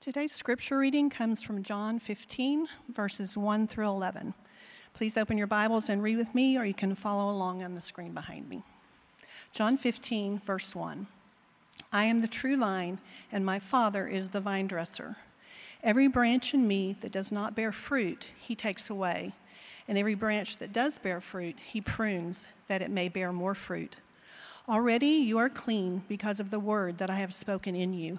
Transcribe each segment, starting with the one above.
Today's scripture reading comes from John 15, verses 1 through 11. Please open your Bibles and read with me, or you can follow along on the screen behind me. John 15, verse 1. I am the true vine, and my Father is the vine dresser. Every branch in me that does not bear fruit, he takes away, and every branch that does bear fruit, he prunes, that it may bear more fruit. Already you are clean because of the word that I have spoken in you.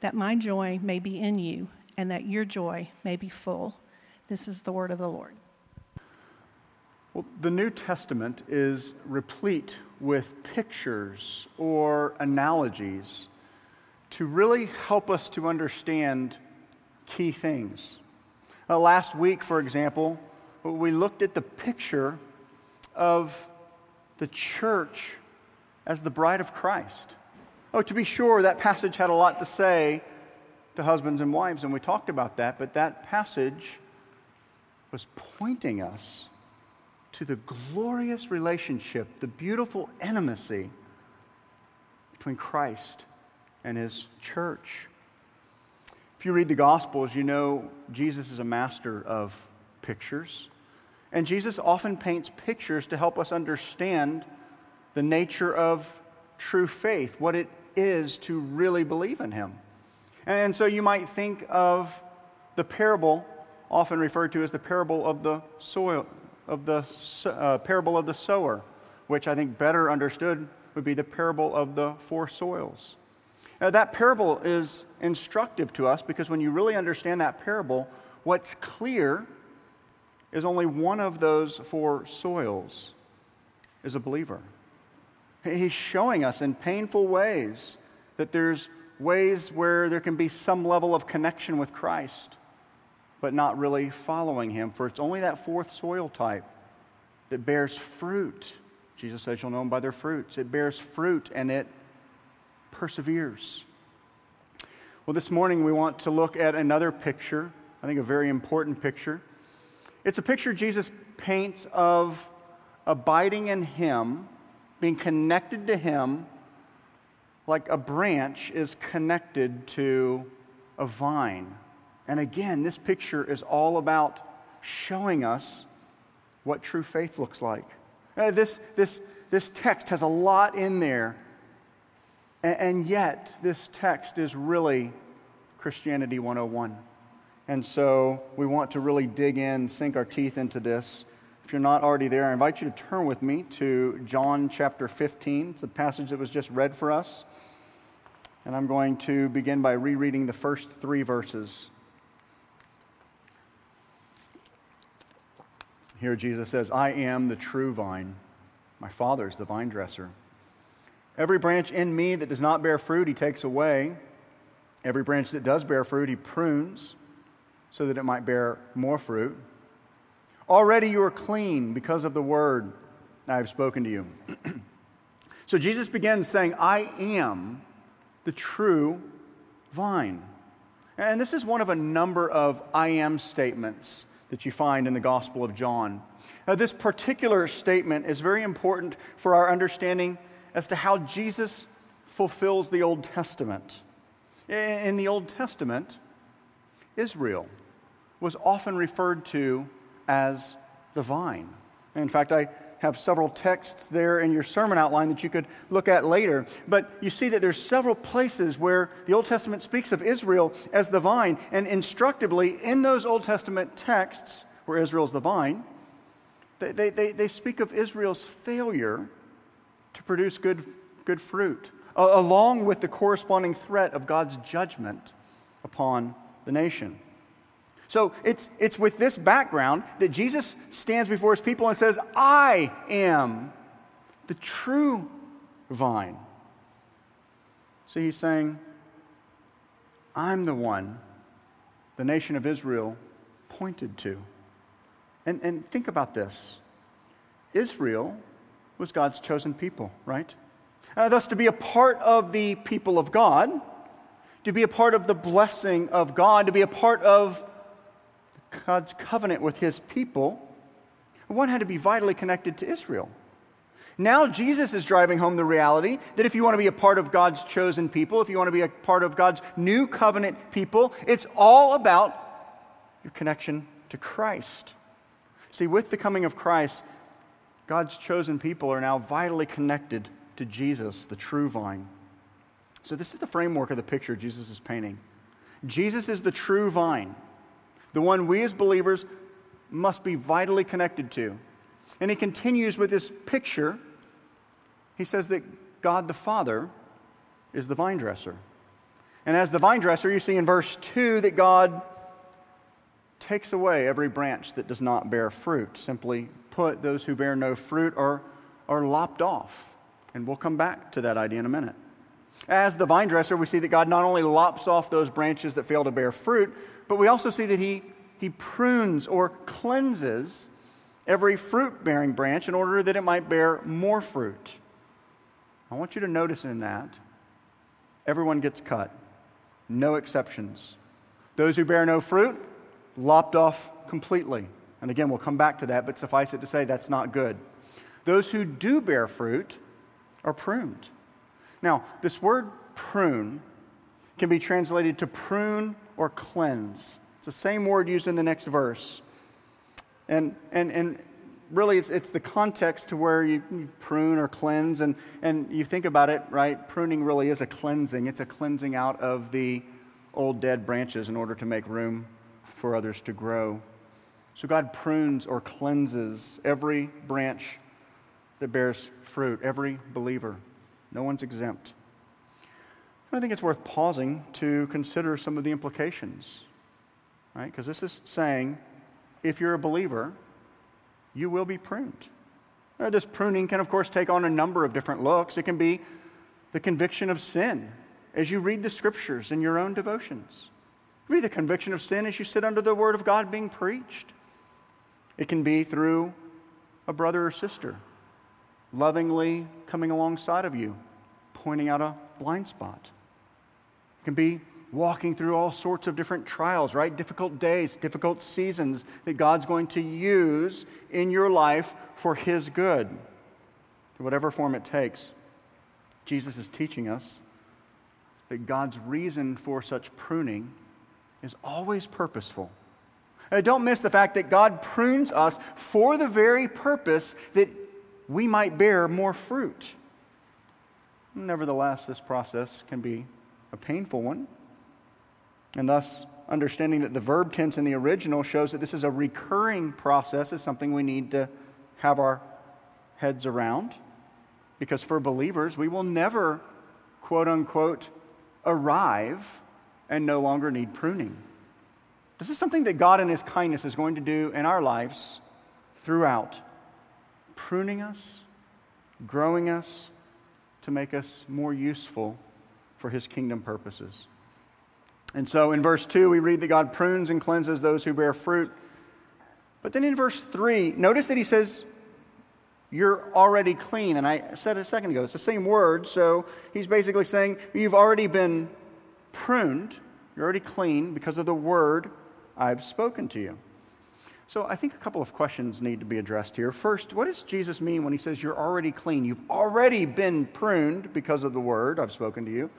that my joy may be in you and that your joy may be full. This is the word of the Lord. Well, the New Testament is replete with pictures or analogies to really help us to understand key things. Uh, last week, for example, we looked at the picture of the church as the bride of Christ. Oh, to be sure, that passage had a lot to say to husbands and wives, and we talked about that, but that passage was pointing us to the glorious relationship, the beautiful intimacy between Christ and his church. If you read the Gospels, you know Jesus is a master of pictures. And Jesus often paints pictures to help us understand the nature of true faith, what it is to really believe in him. And so you might think of the parable, often referred to as the parable of the soil, of the uh, parable of the sower, which I think better understood would be the parable of the four soils. Now, that parable is instructive to us because when you really understand that parable, what's clear is only one of those four soils is a believer. He's showing us in painful ways that there's ways where there can be some level of connection with Christ, but not really following Him. For it's only that fourth soil type that bears fruit. Jesus says, You'll know them by their fruits. It bears fruit and it perseveres. Well, this morning we want to look at another picture, I think a very important picture. It's a picture Jesus paints of abiding in Him being connected to Him like a branch is connected to a vine. And again, this picture is all about showing us what true faith looks like. Uh, this, this, this text has a lot in there, and, and yet this text is really Christianity 101. And so we want to really dig in, sink our teeth into this. If you're not already there, I invite you to turn with me to John chapter 15. It's a passage that was just read for us. And I'm going to begin by rereading the first three verses. Here Jesus says, I am the true vine. My Father is the vine dresser. Every branch in me that does not bear fruit, he takes away. Every branch that does bear fruit, he prunes so that it might bear more fruit. Already you are clean because of the word I have spoken to you. so Jesus begins saying, I am the true vine. And this is one of a number of I am statements that you find in the Gospel of John. Now, this particular statement is very important for our understanding as to how Jesus fulfills the Old Testament. In the Old Testament, Israel was often referred to as the vine. In fact, I have several texts there in your sermon outline that you could look at later. But you see that there's several places where the Old Testament speaks of Israel as the vine. And instructively, in those Old Testament texts where Israel's the vine, they, they, they speak of Israel's failure to produce good, good fruit, along with the corresponding threat of God's judgment upon the nation. So it's, it's with this background that Jesus stands before his people and says, I am the true vine. See, he's saying, I'm the one the nation of Israel pointed to. And, and think about this Israel was God's chosen people, right? Uh, thus, to be a part of the people of God, to be a part of the blessing of God, to be a part of God's covenant with his people, one had to be vitally connected to Israel. Now, Jesus is driving home the reality that if you want to be a part of God's chosen people, if you want to be a part of God's new covenant people, it's all about your connection to Christ. See, with the coming of Christ, God's chosen people are now vitally connected to Jesus, the true vine. So, this is the framework of the picture Jesus is painting. Jesus is the true vine the one we as believers must be vitally connected to. And he continues with this picture. He says that God the Father is the vine dresser. And as the vine dresser, you see in verse 2 that God takes away every branch that does not bear fruit. Simply put, those who bear no fruit are, are lopped off. And we'll come back to that idea in a minute. As the vine dresser, we see that God not only lops off those branches that fail to bear fruit, but we also see that he, he prunes or cleanses every fruit bearing branch in order that it might bear more fruit. I want you to notice in that everyone gets cut, no exceptions. Those who bear no fruit, lopped off completely. And again, we'll come back to that, but suffice it to say that's not good. Those who do bear fruit are pruned. Now, this word prune can be translated to prune or cleanse. It's the same word used in the next verse. And, and, and really, it's, it's the context to where you, you, prune or cleanse. And, and you think about it, right? Pruning really is a cleansing, it's a cleansing out of the old dead branches in order to make room for others to grow. So God prunes or cleanses every branch that bears fruit, every believer. No one's exempt. I think it's worth pausing to consider some of the implications, right? Because this is saying if you're a believer, you will be pruned. Now, this pruning can, of course, take on a number of different looks. It can be the conviction of sin as you read the scriptures in your own devotions. It can be the conviction of sin as you sit under the word of God being preached. It can be through a brother or sister lovingly coming alongside of you, pointing out a blind spot can be walking through all sorts of different trials, right? Difficult days, difficult seasons that God's going to use in your life for His good, whatever form it takes. Jesus is teaching us that God's reason for such pruning is always purposeful. And don't miss the fact that God prunes us for the very purpose that we might bear more fruit. Nevertheless, this process can be a painful one. And thus, understanding that the verb tense in the original shows that this is a recurring process is something we need to have our heads around. Because for believers, we will never, quote unquote, arrive and no longer need pruning. This is something that God in His kindness is going to do in our lives throughout, pruning us, growing us to make us more useful for his kingdom purposes. And so in verse 2, we read that God prunes and cleanses those who bear fruit. But then in verse 3, notice that he says, You're already clean. And I said a second ago, it's the same word. So he's basically saying, You've already been pruned, you're already clean because of the word I've spoken to you. So I think a couple of questions need to be addressed here. First, what does Jesus mean when he says you're already clean? You've already been pruned because of the word I've spoken to you.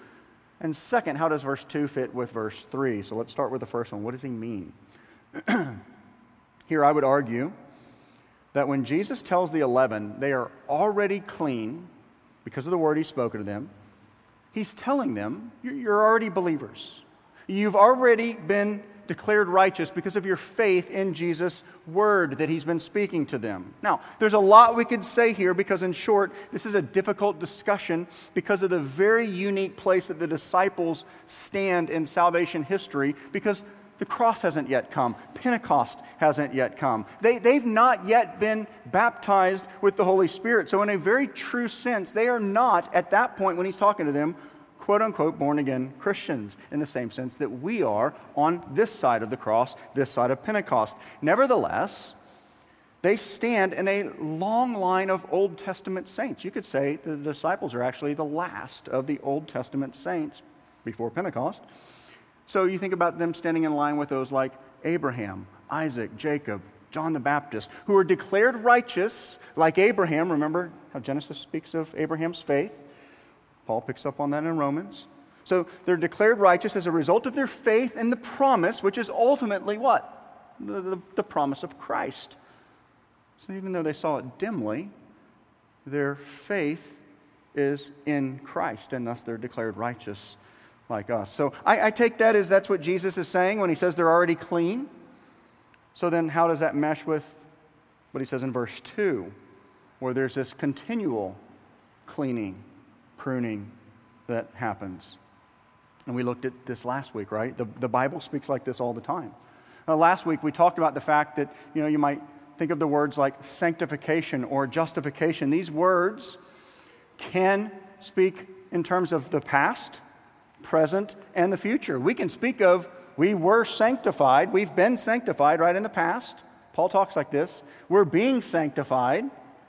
And second, how does verse 2 fit with verse 3? So let's start with the first one. What does he mean? here I would argue that when Jesus tells the 11 they are already clean because of the word he's spoken to them, he's telling them, You're already believers. You've already been declared righteous because of your faith in Jesus' word that he's been speaking to them. Now, there's a lot we could say here because, in short, this is a difficult discussion because of the very unique place that the disciples stand in salvation history because the cross hasn't yet come. Pentecost hasn't yet come. They, they've not yet been baptized with the Holy Spirit. So, in a very true sense, they are not, at that point when he's talking to them, quote unquote born again Christians in the same sense that we are on this side of the cross, this side of Pentecost. Nevertheless, they stand in a long line of Old Testament saints. You could say the disciples are actually the last of the Old Testament saints before Pentecost. So you think about them standing in line with those like Abraham, Isaac, Jacob, John the Baptist, who are declared righteous like Abraham. Remember how Genesis speaks of Abraham's faith? Paul picks up on that in Romans. So they're declared righteous as a result of their faith in the promise, which is ultimately what? The, the, the promise of Christ. So even though they saw it dimly, their faith is in Christ, and thus they're declared righteous like us. So I, I, take that as that's what Jesus is saying when he says they're already clean. So then, how does that mesh with what he says in verse 2, where there's this continual cleaning, pruning that happens? And we looked at this last week, right? The, the Bible speaks like this all the time. Uh, last week, we talked about the fact that, you know, you might think of the words like sanctification or justification. These words can speak in terms of the past present, and the future. We can speak of we were sanctified, we've been sanctified right in the past. Paul talks like this. We're being sanctified,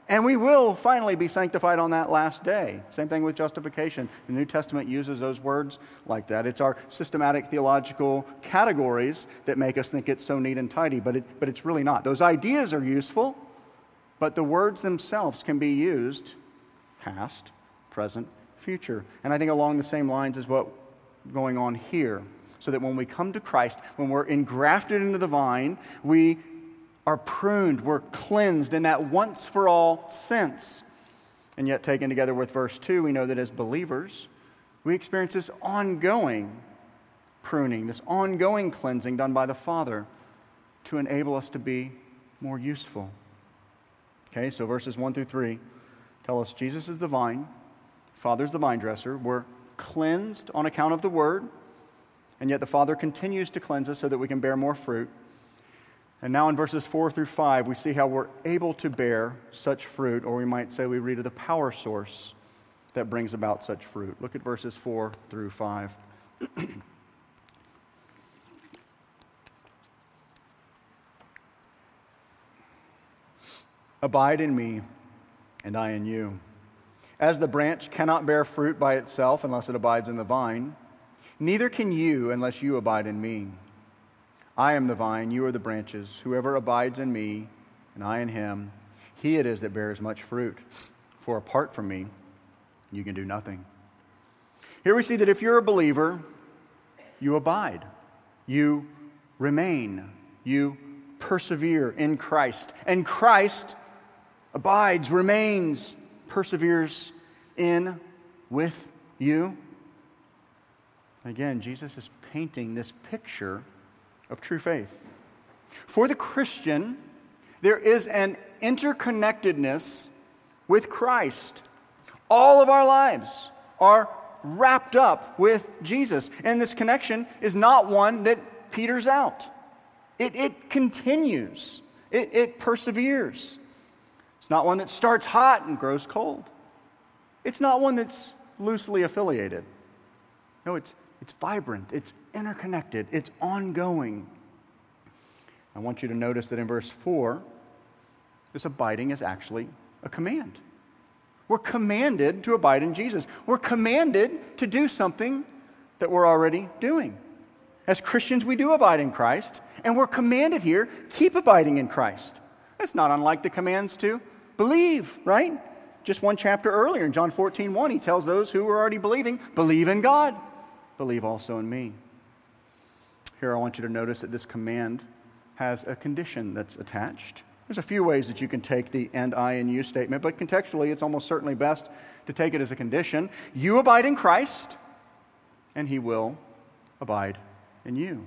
and we will finally be sanctified on that last day. Same thing with justification. The New Testament uses those words like that. It's our systematic theological categories that make us think it's so neat and tidy, but, it, but it's really not. Those ideas are useful, but the words themselves can be used past, present, future. And I think along the same lines is what going on here. So that when we come to Christ, when we're engrafted into the vine, we are pruned, we're cleansed in that once for all sense. And yet, taken together with verse 2, we know that as believers, we experience this ongoing pruning, this ongoing cleansing done by the Father to enable us to be more useful. Okay, so verses 1 through 3 tell us Jesus is the vine, Father's the vine dresser. We're cleansed on account of the word, and yet the Father continues to cleanse us so that we can bear more fruit. And now in verses 4 through 5, we see how we're able to bear such fruit, or we might say we read of the power source that brings about such fruit. Look at verses 4 through 5. Abide in me, and I in you. As the branch cannot bear fruit by itself unless it abides in the vine, neither can you unless you abide in me. I am the vine, you are the branches. Whoever abides in me, and I in him, he it is that bears much fruit. For apart from me, you can do nothing. Here we see that if you're a believer, you abide, you remain, you persevere in Christ. And Christ abides, remains, perseveres in with you. Again, Jesus is painting this picture of true faith. For the Christian, there is an interconnectedness with Christ. All of our lives are wrapped up with Jesus. And this connection is not one that peters out, it, it continues, it, it perseveres. It's not one that starts hot and grows cold. It's not one that's loosely affiliated. No, it's, it's vibrant, it's interconnected, it's ongoing. I want you to notice that in verse 4, this abiding is actually a command. We're commanded to abide in Jesus. We're commanded to do something that we're already doing. As Christians, we do abide in Christ, and we're commanded here keep abiding in Christ. That's not unlike the commands to believe, right? Just one chapter earlier in John 14, 1, he tells those who are already believing, believe in God, believe also in me. Here I want you to notice that this command has a condition that's attached. There's a few ways that you can take the and I and you statement, but contextually, it's almost certainly best to take it as a condition. You abide in Christ, and he will abide in you.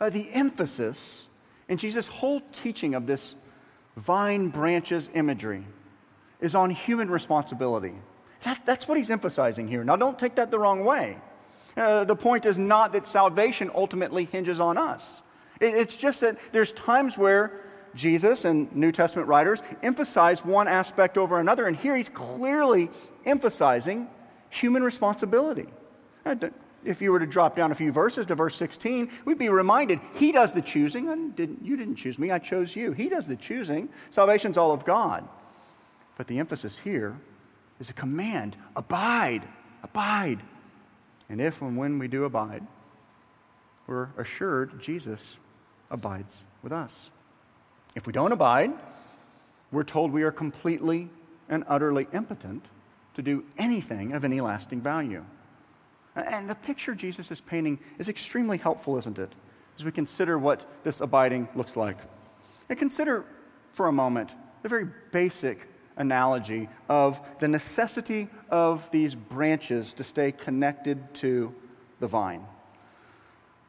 Uh, the emphasis in Jesus' whole teaching of this vine branches imagery is on human responsibility. That, that's what he's emphasizing here. Now, don't take that the wrong way. Uh, the point is not that salvation ultimately hinges on us. It, it's just that there's times where Jesus and New Testament writers emphasize one aspect over another, and here he's clearly emphasizing human responsibility. Uh, if you were to drop down a few verses to verse 16, we'd be reminded He does the choosing. Didn't, you didn't choose me, I chose you. He does the choosing. Salvation's all of God. But the emphasis here is a command abide, abide. And if and when we do abide, we're assured Jesus abides with us. If we don't abide, we're told we are completely and utterly impotent to do anything of any lasting value. And the picture Jesus is painting is extremely helpful, isn't it? As we consider what this abiding looks like. And consider for a moment the very basic analogy of the necessity of these branches to stay connected to the vine.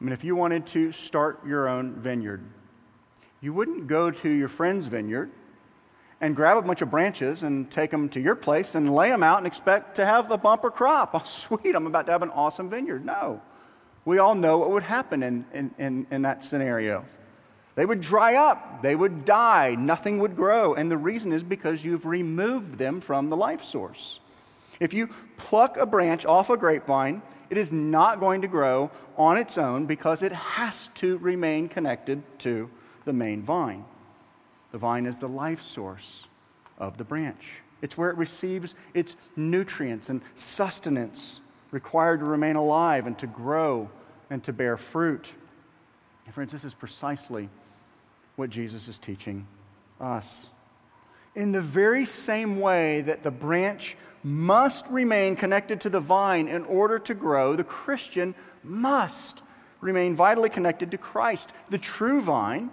I mean, if you wanted to start your own vineyard, you wouldn't go to your friend's vineyard and grab a bunch of branches and take them to your place and lay them out and expect to have a bumper crop. Oh, sweet, I'm about to have an awesome vineyard. No. We all know what would happen in, in, in, in that scenario. They would dry up, they would die, nothing would grow. And the reason is because you've removed them from the life source. If you pluck a branch off a grapevine, it is not going to grow on its own because it has to remain connected to the main vine. The vine is the life source of the branch, it's where it receives its nutrients and sustenance required to remain alive and to grow and to bear fruit. And friends, this is precisely what Jesus is teaching us. In the very same way that the branch must remain connected to the vine in order to grow, the Christian must remain vitally connected to Christ, the true vine,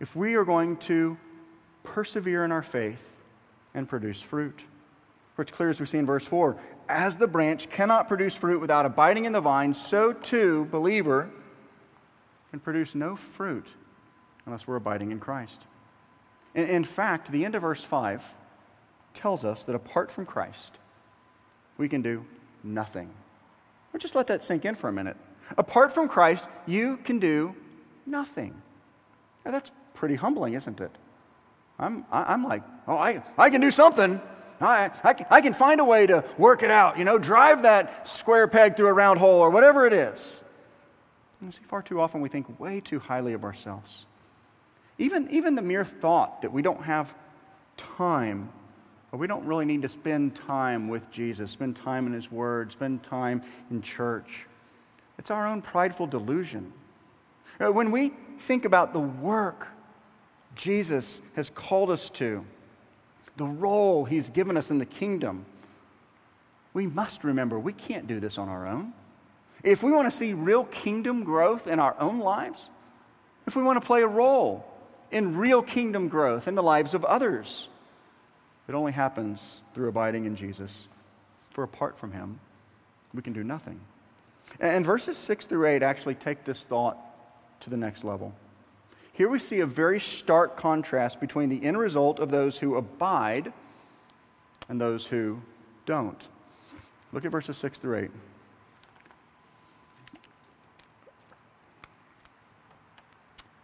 if we are going to persevere in our faith and produce fruit. For it's clear as we see in verse 4 as the branch cannot produce fruit without abiding in the vine, so too, believer, can produce no fruit unless we're abiding in Christ. In, fact, the end of verse 5 tells us that apart from Christ, we can do nothing. Or just let that sink in for a minute. Apart from Christ, you can do nothing. Now, that's pretty humbling, isn't it? I'm, I, am like, oh, I, I can do something. I, I, can, I can find a way to work it out, you know, drive that square peg through a round hole or whatever it is. You see, far too often we think way too highly of ourselves. Even, even the mere thought that we don't have time, or we don't really need to spend time with Jesus, spend time in His Word, spend time in church, it's our own prideful delusion. When we think about the work Jesus has called us to, the role He's given us in the kingdom, we must remember we can't do this on our own. If we want to see real kingdom growth in our own lives, if we want to play a role in real kingdom growth in the lives of others. It only happens through abiding in Jesus. For apart from Him, we can do nothing. And verses 6 through 8 actually take this thought to the next level. Here we see a very stark contrast between the end result of those who abide and those who don't. Look at verses 6 through 8.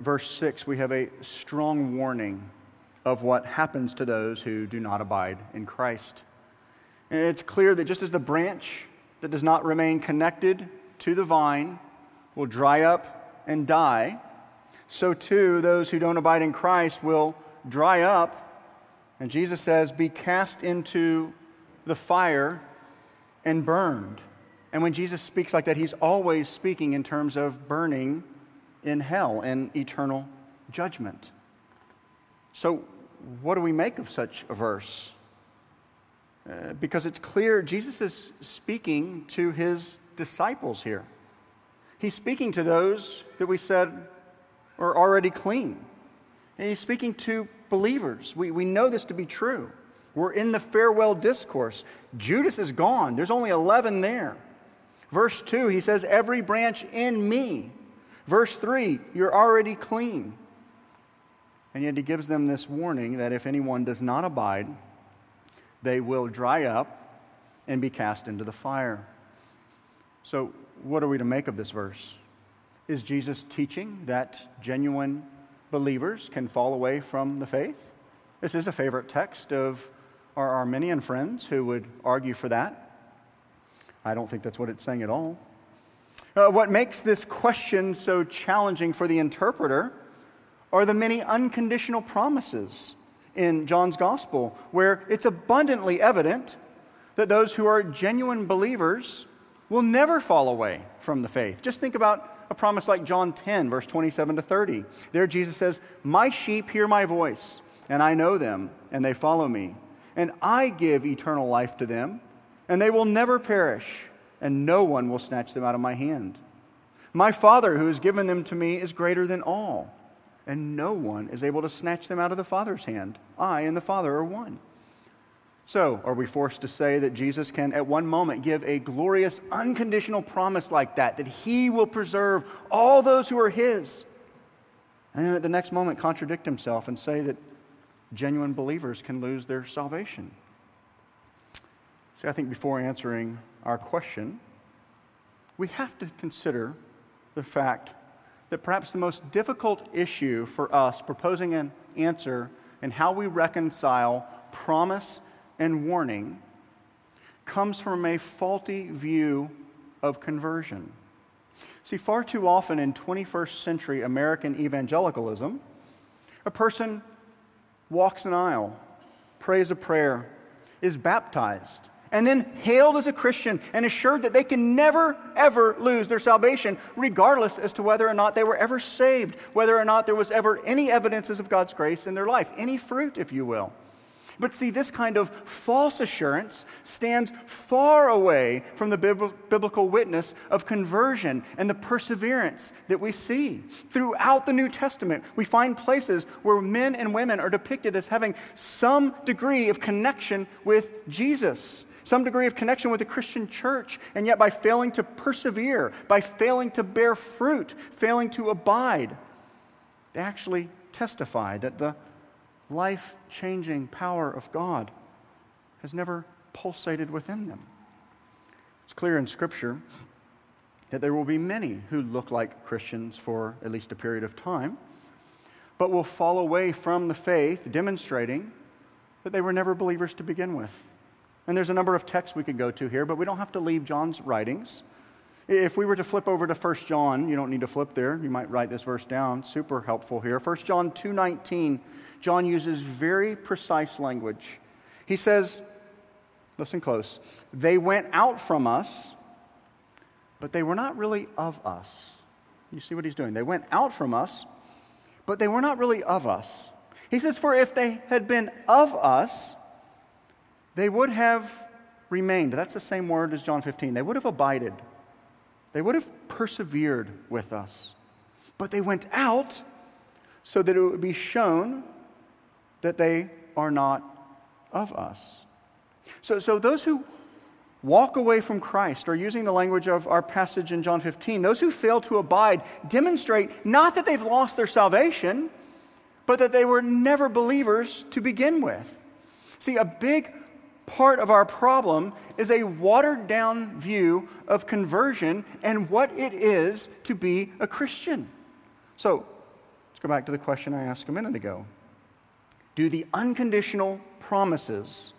verse 6, we have a strong warning of what happens to those who do not abide in Christ. And it's clear that just as the branch that does not remain connected to the vine will dry up and die, so too those who don't abide in Christ will dry up And Jesus says, Be cast into the fire and burned. And when Jesus speaks like that, he's always speaking in terms of burning in hell and eternal judgment. So, what do we make of such a verse? Uh, because it's clear Jesus is speaking to his disciples here. He's speaking to those that we said are already clean. And he's speaking to believers. We, we know this to be true. We're in the farewell discourse. Judas is gone, there's only 11 there. Verse 2, he says, Every branch in me. Verse 3, you're already clean. And yet he gives them this warning that if anyone does not abide, they will dry up and be cast into the fire. So, what are we to make of this verse? Is Jesus teaching that genuine believers can fall away from the faith? This is a favorite text of our Arminian friends who would argue for that. I don't think that's what it's saying at all. Uh, what makes this question so challenging for the interpreter are the many unconditional promises in John's gospel, where it's abundantly evident that those who are genuine believers will never fall away from the faith. Just think about a promise like John 10, verse 27 to 30. There, Jesus says, My sheep hear my voice, and I know them, and they follow me. And I give eternal life to them, and they will never perish, and no one will snatch them out of my hand. My Father, who has given them to me, is greater than all and no one is able to snatch them out of the Father's hand. I and the Father are one. So, are we forced to say that Jesus can, at one moment, give a glorious, unconditional promise like that, that he will preserve all those who are his, and then at the next moment contradict himself and say that genuine believers can lose their salvation? See, I think before answering our question, we have to consider the fact that perhaps the most difficult issue for us proposing an answer and how we reconcile promise and warning comes from a faulty view of conversion. See, far too often in 21st century American evangelicalism, a person walks an aisle, prays a prayer, is baptized, and then hailed as a Christian and assured that they can never, ever lose their salvation, regardless as to whether or not they were ever saved, whether or not there was ever any evidences of God's grace in their life, any fruit, if you will. But see, this kind of false assurance stands far away from the biblical witness of conversion and the perseverance that we see. Throughout the New Testament, we find places where men and women are depicted as having some degree of connection with Jesus some degree of connection with the Christian church, and yet by failing to persevere, by failing to bear fruit, failing to abide, they actually testify that the life changing power of God has never pulsated within them. It's clear in Scripture that there will be many who look like Christians for at least a period of time, but will fall away from the faith, demonstrating that they were never believers to begin with. And there's a number of texts we could go to here, but we don't have to leave John's writings. If we were to flip over to 1 John, you don't need to flip there. You might write this verse down. Super helpful here. 1 John 2:19, John uses very precise language. He says, listen close. They went out from us, but they were not really of us. You see what he's doing? They went out from us, but they were not really of us. He says, For if they had been of us, they would have remained. That's the same word as John 15. They would have abided. They would have persevered with us. But they went out so that it would be shown that they are not of us. So, so those who walk away from Christ, or using the language of our passage in John 15, those who fail to abide demonstrate not that they've lost their salvation, but that they were never believers to begin with. See, a big part of our problem is a watered down view of conversion and what it is to be a Christian. So, let's go back to the question I asked a minute ago. Do the unconditional promises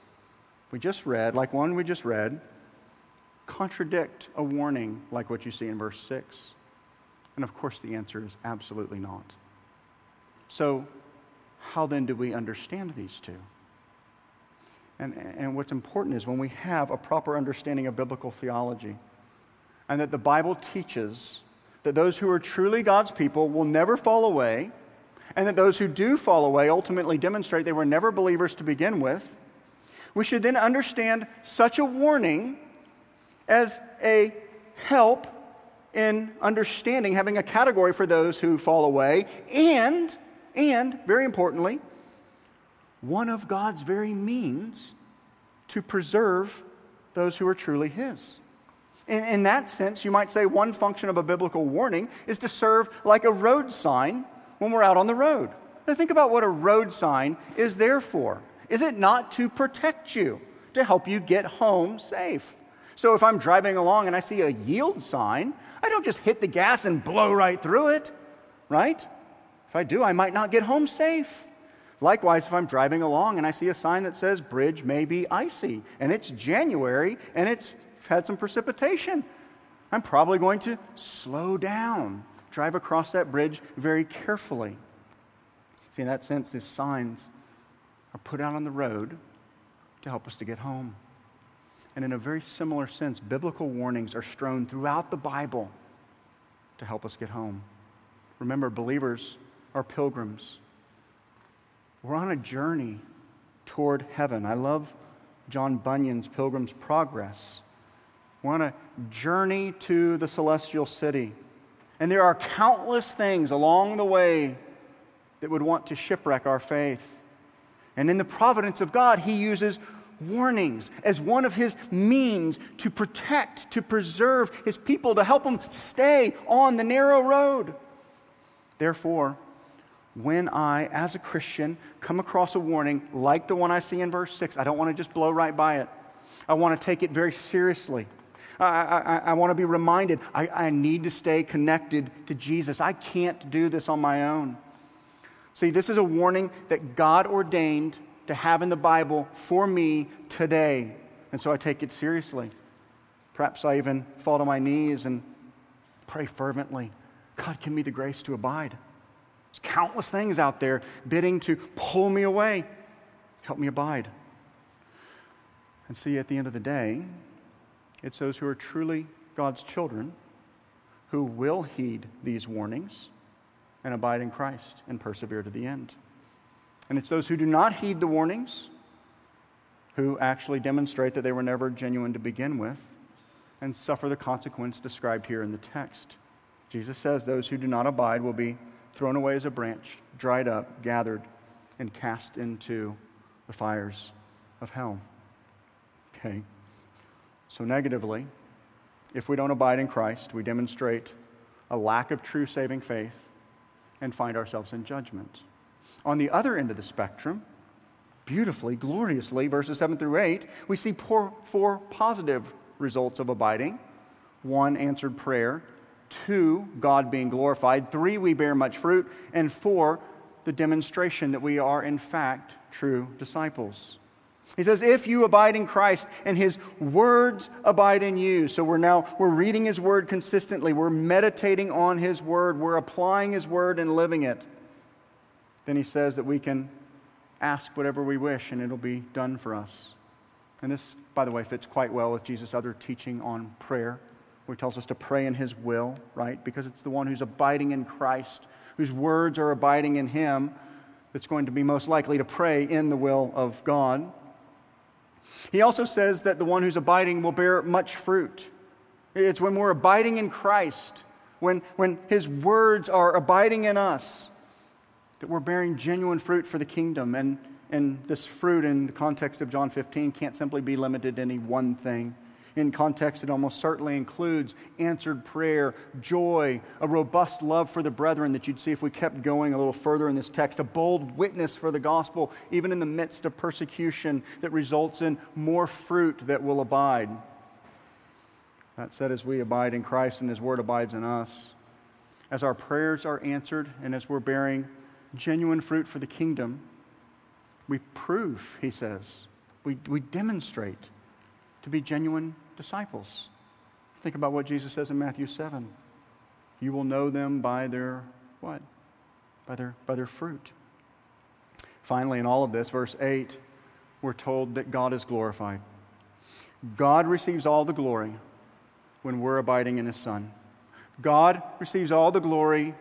we just read, like one we just read, contradict a warning like what you see in verse 6? And of course, the answer is absolutely not. So, how then do we understand these two? And, and what's important is when we have a proper understanding of biblical theology, and that the Bible teaches that those who are truly God's people will never fall away, and that those who do fall away ultimately demonstrate they were never believers to begin with, we should then understand such a warning as a help in understanding, having a category for those who fall away, and, and, very importantly, one of God's very means to preserve those who are truly His. In, in, that sense, you might say one function of a biblical warning is to serve like a road sign when we're out on the road. Now, think about what a road sign is there for. Is it not to protect you, to help you get home safe? So if I'm driving along and I see a yield sign, I don't just hit the gas and blow right through it, right? If I do, I might not get home safe. Likewise, if I'm driving along and I see a sign that says bridge may be icy and it's January and it's had some precipitation, I'm probably going to slow down, drive across that bridge very carefully. See, in that sense, these signs are put out on the road to help us to get home. And in a very similar sense, biblical warnings are strewn throughout the Bible to help us get home. Remember, believers are pilgrims. We're on a journey toward heaven. I love John Bunyan's Pilgrim's Progress. We're on a journey to the celestial city. And there are countless things along the way that would want to shipwreck our faith. And in the providence of God, He uses warnings as one of his means to protect, to preserve his people, to help them stay on the narrow road. Therefore, when I, as a Christian, come across a warning like the one I see in verse 6, I don't want to just blow right by it. I want to take it very seriously. I, I, I want to be reminded I, I need to stay connected to Jesus. I can't do this on my own. See, this is a warning that God ordained to have in the Bible for me today. And so I take it seriously. Perhaps I even fall to my knees and pray fervently God, give me the grace to abide. There's countless things out there bidding to pull me away. Help me abide. And see, at the end of the day, it's those who are truly God's children who will heed these warnings and abide in Christ and persevere to the end. And it's those who do not heed the warnings who actually demonstrate that they were never genuine to begin with and suffer the consequence described here in the text. Jesus says those who do not abide will be thrown away as a branch, dried up, gathered, and cast into the fires of hell. Okay. So, negatively, if we don't abide in Christ, we demonstrate a lack of true saving faith and find ourselves in judgment. On the other end of the spectrum, beautifully, gloriously, verses 7 through 8, we see four, four positive results of abiding one, answered prayer, two, God being glorified, three, we bear much fruit, and four, the demonstration that we are, in fact, true disciples. He says, if you abide in Christ and his words abide in you. So we're now, we're reading his word consistently. We're meditating on his word. We're applying his word and living it then he says that we can ask whatever we wish and it'll be done for us. And this, by the way, fits quite well with Jesus' other teaching on prayer, where he tells us to pray in his will, right? Because it's the one who's abiding in Christ, whose words are abiding in him, that's going to be most likely to pray in the will of God. He also says that the one who's abiding will bear much fruit. It's when we're abiding in Christ, when, when his words are abiding in us, that we're bearing genuine fruit for the kingdom. And, and this fruit, in the context of John 15, can't simply be limited to any one thing. In context, it almost certainly includes answered prayer, joy, a robust love for the brethren that you'd see if we kept going a little further in this text, a bold witness for the gospel, even in the midst of persecution that results in more fruit that will abide. That said, as we abide in Christ and His Word abides in us, as our prayers are answered and as we're bearing genuine fruit for the kingdom, we prove, he says, we, we demonstrate to be genuine disciples. Think about what Jesus says in Matthew 7. You will know them by their what? By their, by their fruit. Finally, in all of this, verse 8 we're told that God is glorified. God receives all the glory when we're abiding in His Son. God receives all the glory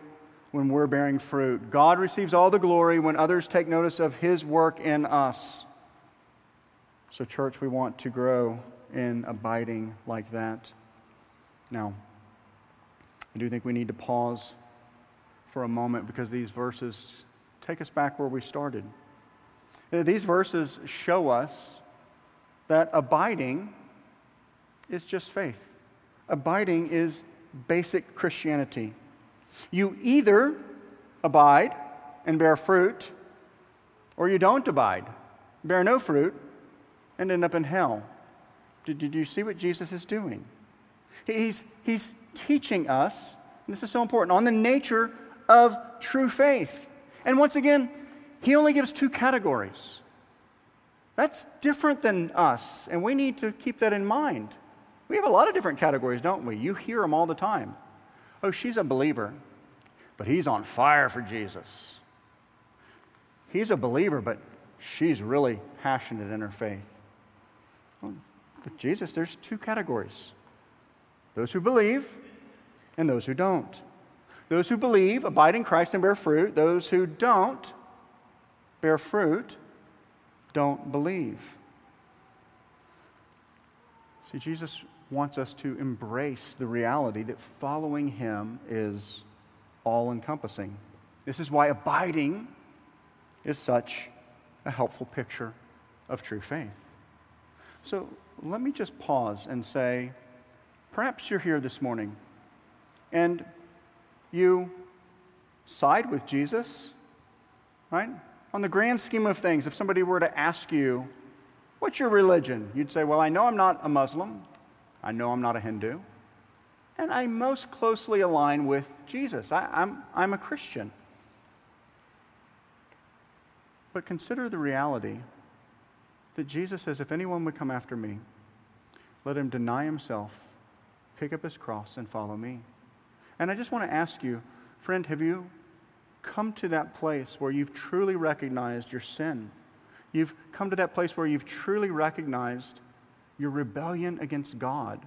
when we're bearing fruit. God receives all the glory when others take notice of His work in us. So, church, we want to grow in abiding like that. Now, I do think we need to pause for a moment because these verses take us back where we started. These verses show us that abiding is just faith. Abiding is basic Christianity. You either abide and bear fruit, or you don't abide, bear no fruit, and end up in hell. Did, did you see what Jesus is doing? He's, he's teaching us, this is so important, on the nature of true faith. And once again, he only gives two categories. That's different than us, and we need to keep that in mind. We have a lot of different categories, don't we? You hear them all the time. Oh, she's a believer, but he's on fire for Jesus. He's a believer, but she's really passionate in her faith. With Jesus, there's two categories those who believe and those who don't. Those who believe abide in Christ and bear fruit. Those who don't bear fruit don't believe. See, Jesus wants us to embrace the reality that following him is all encompassing. This is why abiding is such a helpful picture of true faith. So let me just pause and say perhaps you're here this morning and you side with Jesus, right? On the grand scheme of things, if somebody were to ask you, What's your religion? You'd say, Well, I know I'm not a Muslim. I know I'm not a Hindu. And I most closely align with Jesus. I, I'm, I'm a Christian. But consider the reality that Jesus says, If anyone would come after me, let him deny himself, pick up his cross, and follow me. And I just want to ask you, friend, have you come to that place where you've truly recognized your sin? You've come to that place where you've truly recognized your rebellion against God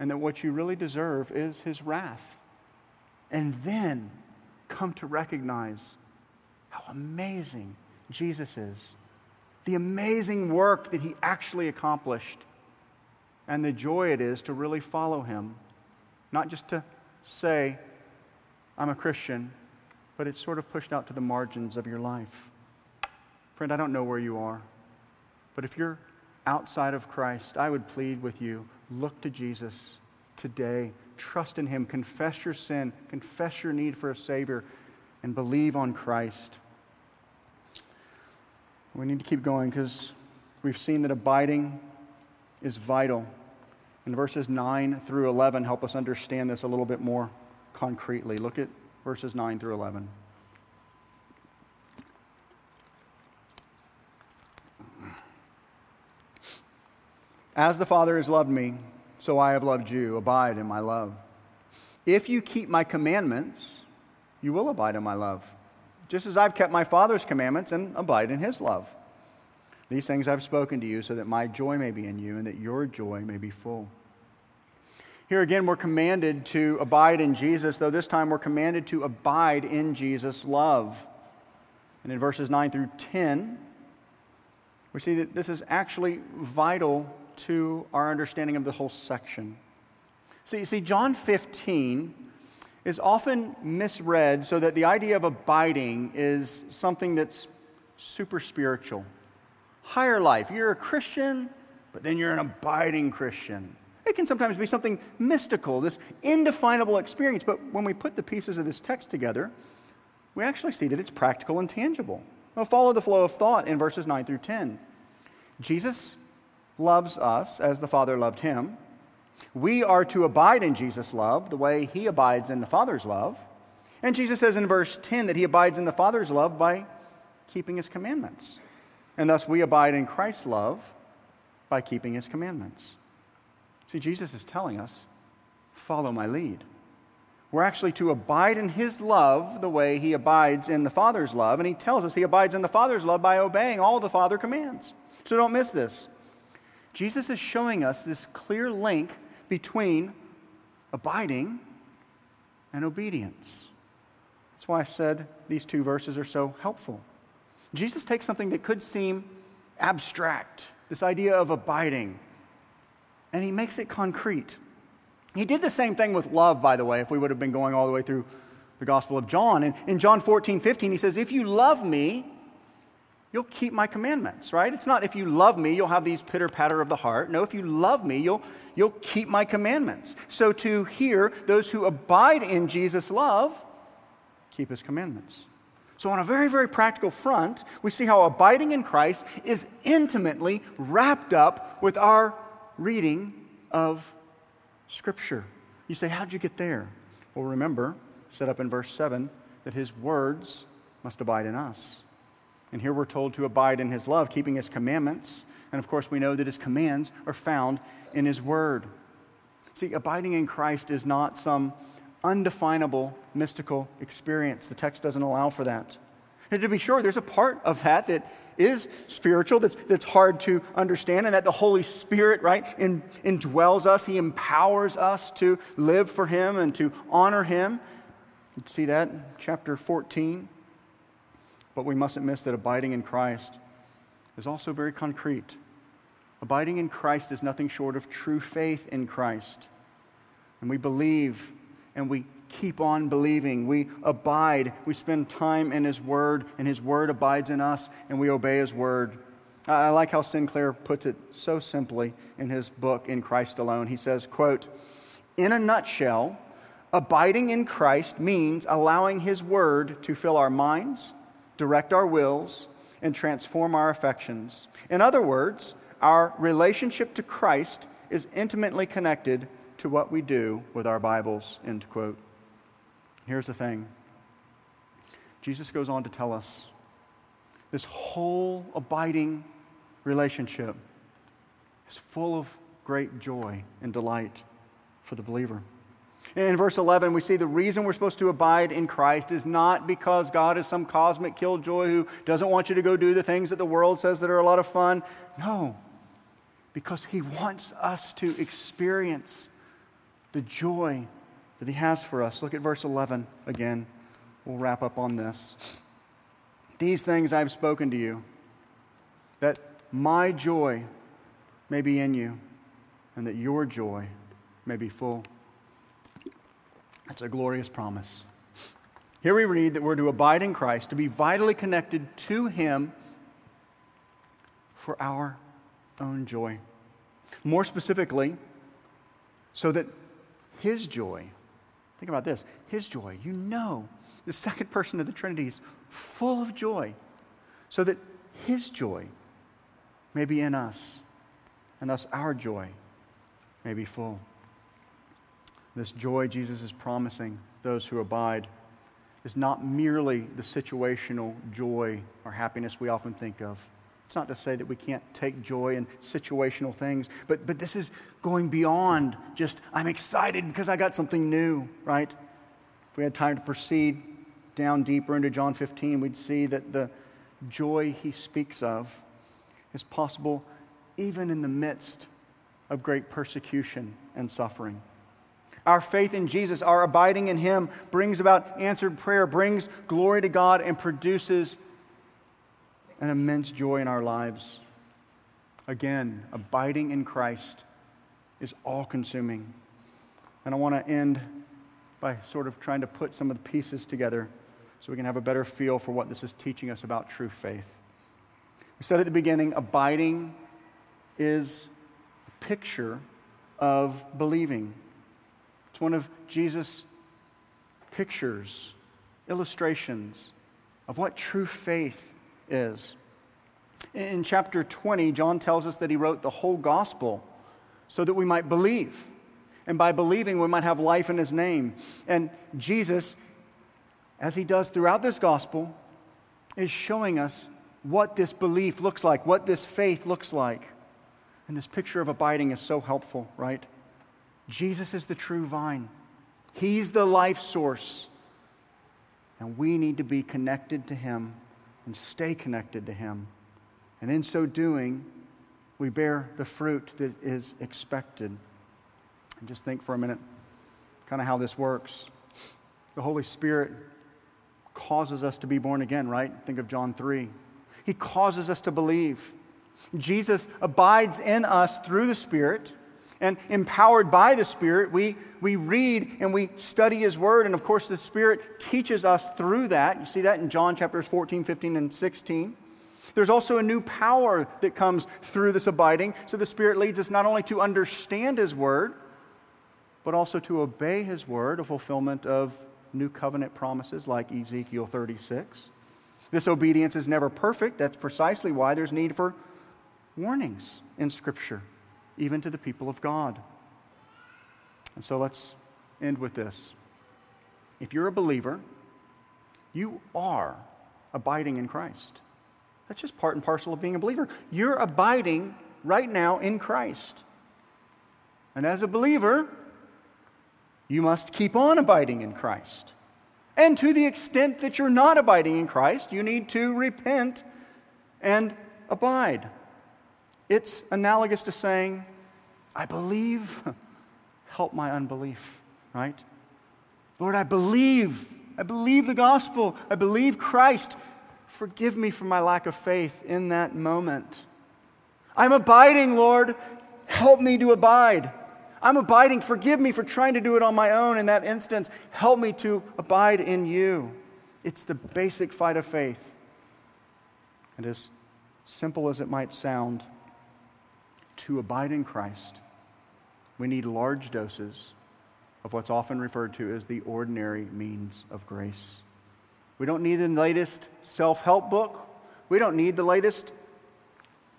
and that what you really deserve is his wrath. And then come to recognize how amazing Jesus is, the amazing work that he actually accomplished, and the joy it is to really follow him, not just to say, I'm a Christian, but it's sort of pushed out to the margins of your life. Friend, I don't know where you are, but if you're outside of Christ, I would plead with you look to Jesus today. Trust in Him. Confess your sin. Confess your need for a Savior. And believe on Christ. We need to keep going because we've seen that abiding is vital. And verses 9 through 11 help us understand this a little bit more concretely. Look at verses 9 through 11. As the Father has loved me, so I have loved you. Abide in my love. If you keep my commandments, you will abide in my love, just as I've kept my Father's commandments and abide in his love. These things I've spoken to you so that my joy may be in you and that your joy may be full. Here again, we're commanded to abide in Jesus, though this time we're commanded to abide in Jesus' love. And in verses 9 through 10, we see that this is actually vital to our understanding of the whole section. See, see, John 15 is often misread so that the idea of abiding is something that's super spiritual, higher life. You're a Christian, but then you're an abiding Christian. It can sometimes be something mystical, this indefinable experience. But when we put the pieces of this text together, we actually see that it's practical and tangible. We'll follow the flow of thought in verses 9 through 10. Jesus loves us as the Father loved him. We are to abide in Jesus' love the way he abides in the Father's love. And Jesus says in verse 10 that he abides in the Father's love by keeping his commandments. And thus we abide in Christ's love by keeping his commandments. See, Jesus is telling us, follow my lead. We're actually to abide in his love the way he abides in the Father's love. And he tells us he abides in the Father's love by obeying all the Father commands. So don't miss this. Jesus is showing us this clear link between abiding and obedience. That's why I said these two verses are so helpful. Jesus takes something that could seem abstract, this idea of abiding, and he makes it concrete. He did the same thing with love, by the way, if we would have been going all the way through the Gospel of John. And in John 14, 15, he says, If you love me, you'll keep my commandments, right? It's not if you love me, you'll have these pitter patter of the heart. No, if you love me, you'll, you'll keep my commandments. So to hear those who abide in Jesus' love, keep his commandments. So, on a very, very practical front, we see how abiding in Christ is intimately wrapped up with our reading of Scripture. You say, How'd you get there? Well, remember, set up in verse 7, that his words must abide in us. And here we're told to abide in his love, keeping his commandments. And of course, we know that his commands are found in his word. See, abiding in Christ is not some undefinable mystical experience. The text doesn't allow for that. And to be sure, there's a part of that that is spiritual, that's, that's hard to understand, and that the Holy Spirit, right, in, indwells us. He empowers us to live for Him and to honor Him. You see that in chapter 14. But we mustn't miss that abiding in Christ is also very concrete. Abiding in Christ is nothing short of true faith in Christ. And we believe and we keep on believing. We abide. We spend time in His Word, and His Word abides in us, and we obey His Word. I like how Sinclair puts it so simply in his book, In Christ Alone. He says, quote, In a nutshell, abiding in Christ means allowing His Word to fill our minds, direct our wills, and transform our affections. In other words, our relationship to Christ is intimately connected to what we do with our Bibles. End quote. Here's the thing Jesus goes on to tell us this whole abiding relationship is full of great joy and delight for the believer. In verse 11, we see the reason we're supposed to abide in Christ is not because God is some cosmic killjoy who doesn't want you to go do the things that the world says that are a lot of fun. No, because He wants us to experience the joy that He has for us. Look at verse 11 again. We'll wrap up on this. These things I've spoken to you, that my joy may be in you, and that your joy may be full. That's a glorious promise. Here we read that we're to abide in Christ, to be vitally connected to Him for our own joy. More specifically, so that His joy, think about this, His joy, you know, the second person of the Trinity is full of joy, so that His joy may be in us, and thus our joy may be full. This joy Jesus is promising those who abide is not merely the situational joy or happiness we often think of. It's not to say that we can't take joy in situational things, but, but this is going beyond just, I'm excited because I got something new, right? If we had time to proceed down deeper into John 15, we'd see that the joy he speaks of is possible even in the midst of great persecution and suffering. Our faith in Jesus, our abiding in Him, brings about answered prayer, brings glory to God, and produces an immense joy in our lives. Again, abiding in Christ is all consuming. And I want to end by sort of trying to put some of the pieces together so we can have a better feel for what this is teaching us about true faith. We said at the beginning, abiding is a picture of believing. It's one of Jesus' pictures, illustrations of what true faith is. In chapter 20, John tells us that he wrote the whole gospel so that we might believe. And by believing, we might have life in his name. And Jesus, as he does throughout this gospel, is showing us what this belief looks like, what this faith looks like. And this picture of abiding is so helpful, right? Jesus is the true vine, He's the life source. And we need to be connected to Him and stay connected to Him. And in so doing, we bear the fruit that is expected. And just think for a minute kind of how this works. The Holy Spirit causes us to be born again, right? Think of John 3. He causes us to believe. Jesus abides in us through the Spirit, and empowered by the Spirit, we, we read and we study His Word. And of course, the Spirit teaches us through that. You see that in John chapters 14, 15, and 16. There's also a new power that comes through this abiding. So the Spirit leads us not only to understand His Word, but also to obey His Word, a fulfillment of new covenant promises like Ezekiel 36. This obedience is never perfect. That's precisely why there's need for warnings in Scripture, even to the people of God. And so let's end with this. If you're a believer, you are abiding in Christ. That's just part and parcel of being a believer. You're abiding right now in Christ. And as a believer, you must keep on abiding in Christ. And to the extent that you're not abiding in Christ, you need to repent and abide. It's analogous to saying, I believe, help my unbelief, right? Lord, I believe. I believe the gospel. I believe Christ. Forgive me for my lack of faith in that moment. I'm abiding, Lord. Help me to abide. I'm abiding. Forgive me for trying to do it on my own in that instance. Help me to abide in you. It's the basic fight of faith. And as simple as it might sound, to abide in Christ, we need large doses of what's often referred to as the ordinary means of grace. We don't need the latest self help book. We don't need the latest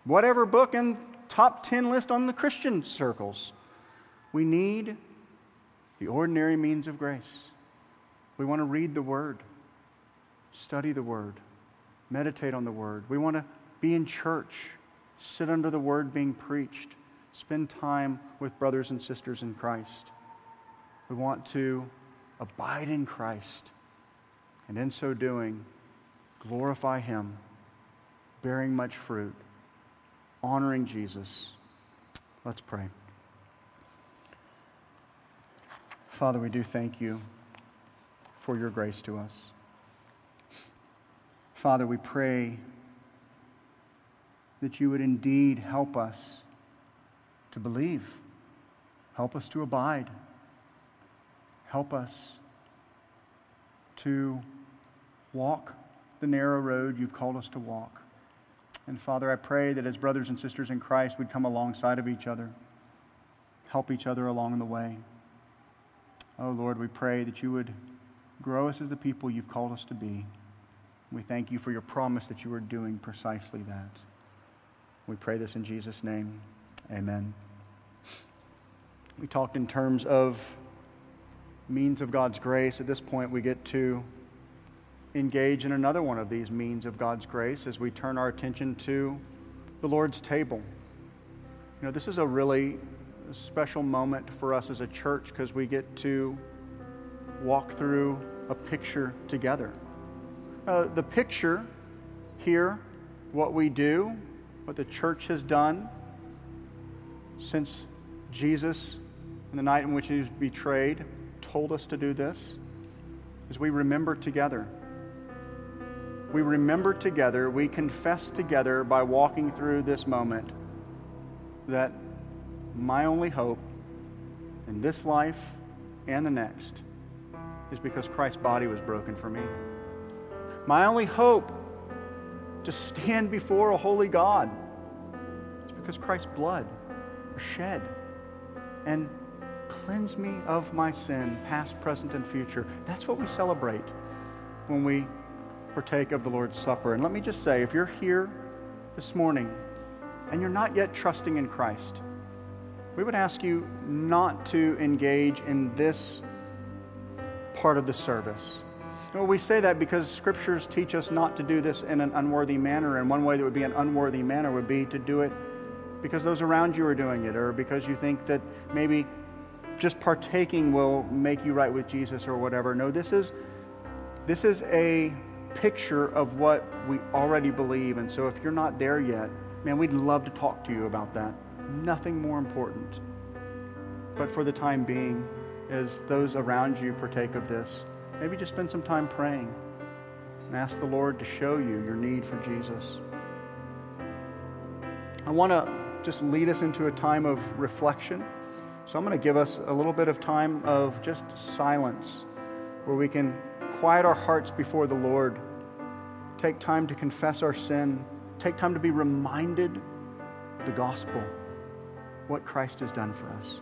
whatever book in top 10 list on the Christian circles. We need the ordinary means of grace. We want to read the Word, study the Word, meditate on the Word. We want to be in church, sit under the Word being preached, spend time with brothers and sisters in Christ. We want to abide in Christ, and in so doing, glorify Him, bearing much fruit, honoring Jesus. Let's pray. Father, we do thank you for your grace to us. Father, we pray that you would indeed help us to believe, help us to abide, help us to walk the narrow road you've called us to walk. And Father, I pray that as brothers and sisters in Christ, we'd come alongside of each other, help each other along the way. Oh Lord, we pray that you would grow us as the people you've called us to be. We thank you for your promise that you are doing precisely that. We pray this in Jesus' name. Amen. We talked in terms of means of God's grace. At this point, we get to engage in another one of these means of God's grace as we turn our attention to the Lord's table. You know, this is a really special moment for us as a church because we get to walk through a picture together. Uh, the picture here, what we do, what the church has done since Jesus, in the night in which he was betrayed, told us to do this, is we remember together. We remember together, we confess together by walking through this moment that my only hope in this life and the next is because Christ's body was broken for me. My only hope to stand before a holy God It's because Christ's blood was shed and cleanse me of my sin, past, present, and future. That's what we celebrate when we partake of the Lord's Supper. And let me just say if you're here this morning and you're not yet trusting in Christ, we would ask you not to engage in this part of the service. Well, we say that because scriptures teach us not to do this in an unworthy manner, and one way that would be an unworthy manner would be to do it because those around you are doing it, or because you think that maybe just partaking will make you right with Jesus or whatever. No, this is this is a picture of what we already believe, and so if you're not there yet, man, we'd love to talk to you about that. Nothing more important. But for the time being, as those around you partake of this, maybe just spend some time praying and ask the Lord to show you your need for Jesus. I want to just lead us into a time of reflection. So I'm going to give us a little bit of time of just silence where we can quiet our hearts before the Lord, take time to confess our sin, take time to be reminded of the gospel, what Christ has done for us.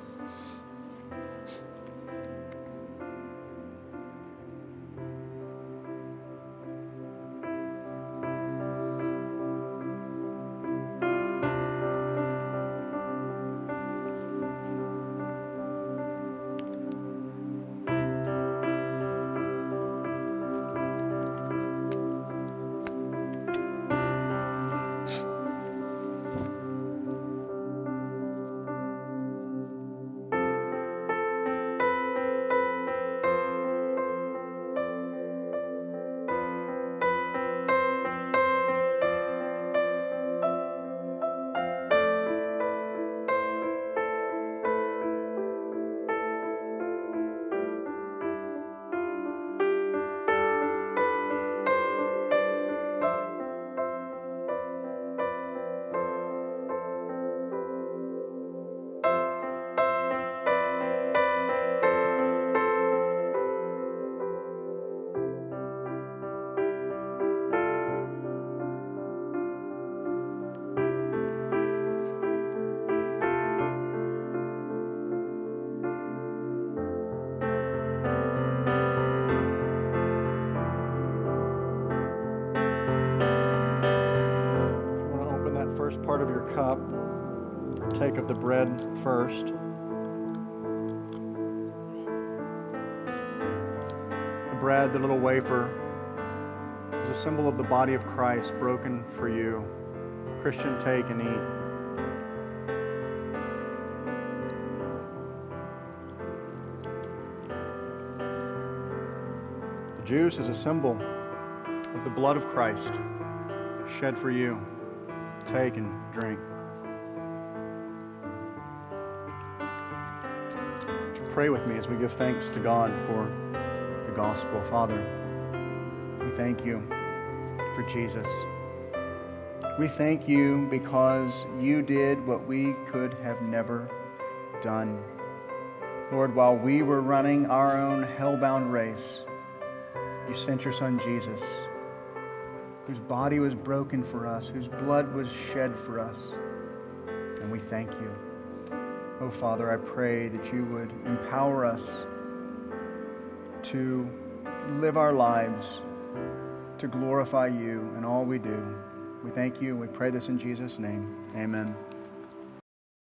Part of your cup, take of the bread first. The bread, the little wafer, is a symbol of the body of Christ broken for you. Christian, take and eat. The juice is a symbol of the blood of Christ shed for you take and drink. Pray with me as we give thanks to God for the gospel. Father, we thank you for Jesus. We thank you because you did what we could have never done. Lord, while we were running our own hell-bound race, you sent your son Jesus whose body was broken for us, whose blood was shed for us. And we thank you. Oh, Father, I pray that you would empower us to live our lives to glorify you in all we do. We thank you. And we pray this in Jesus' name. Amen.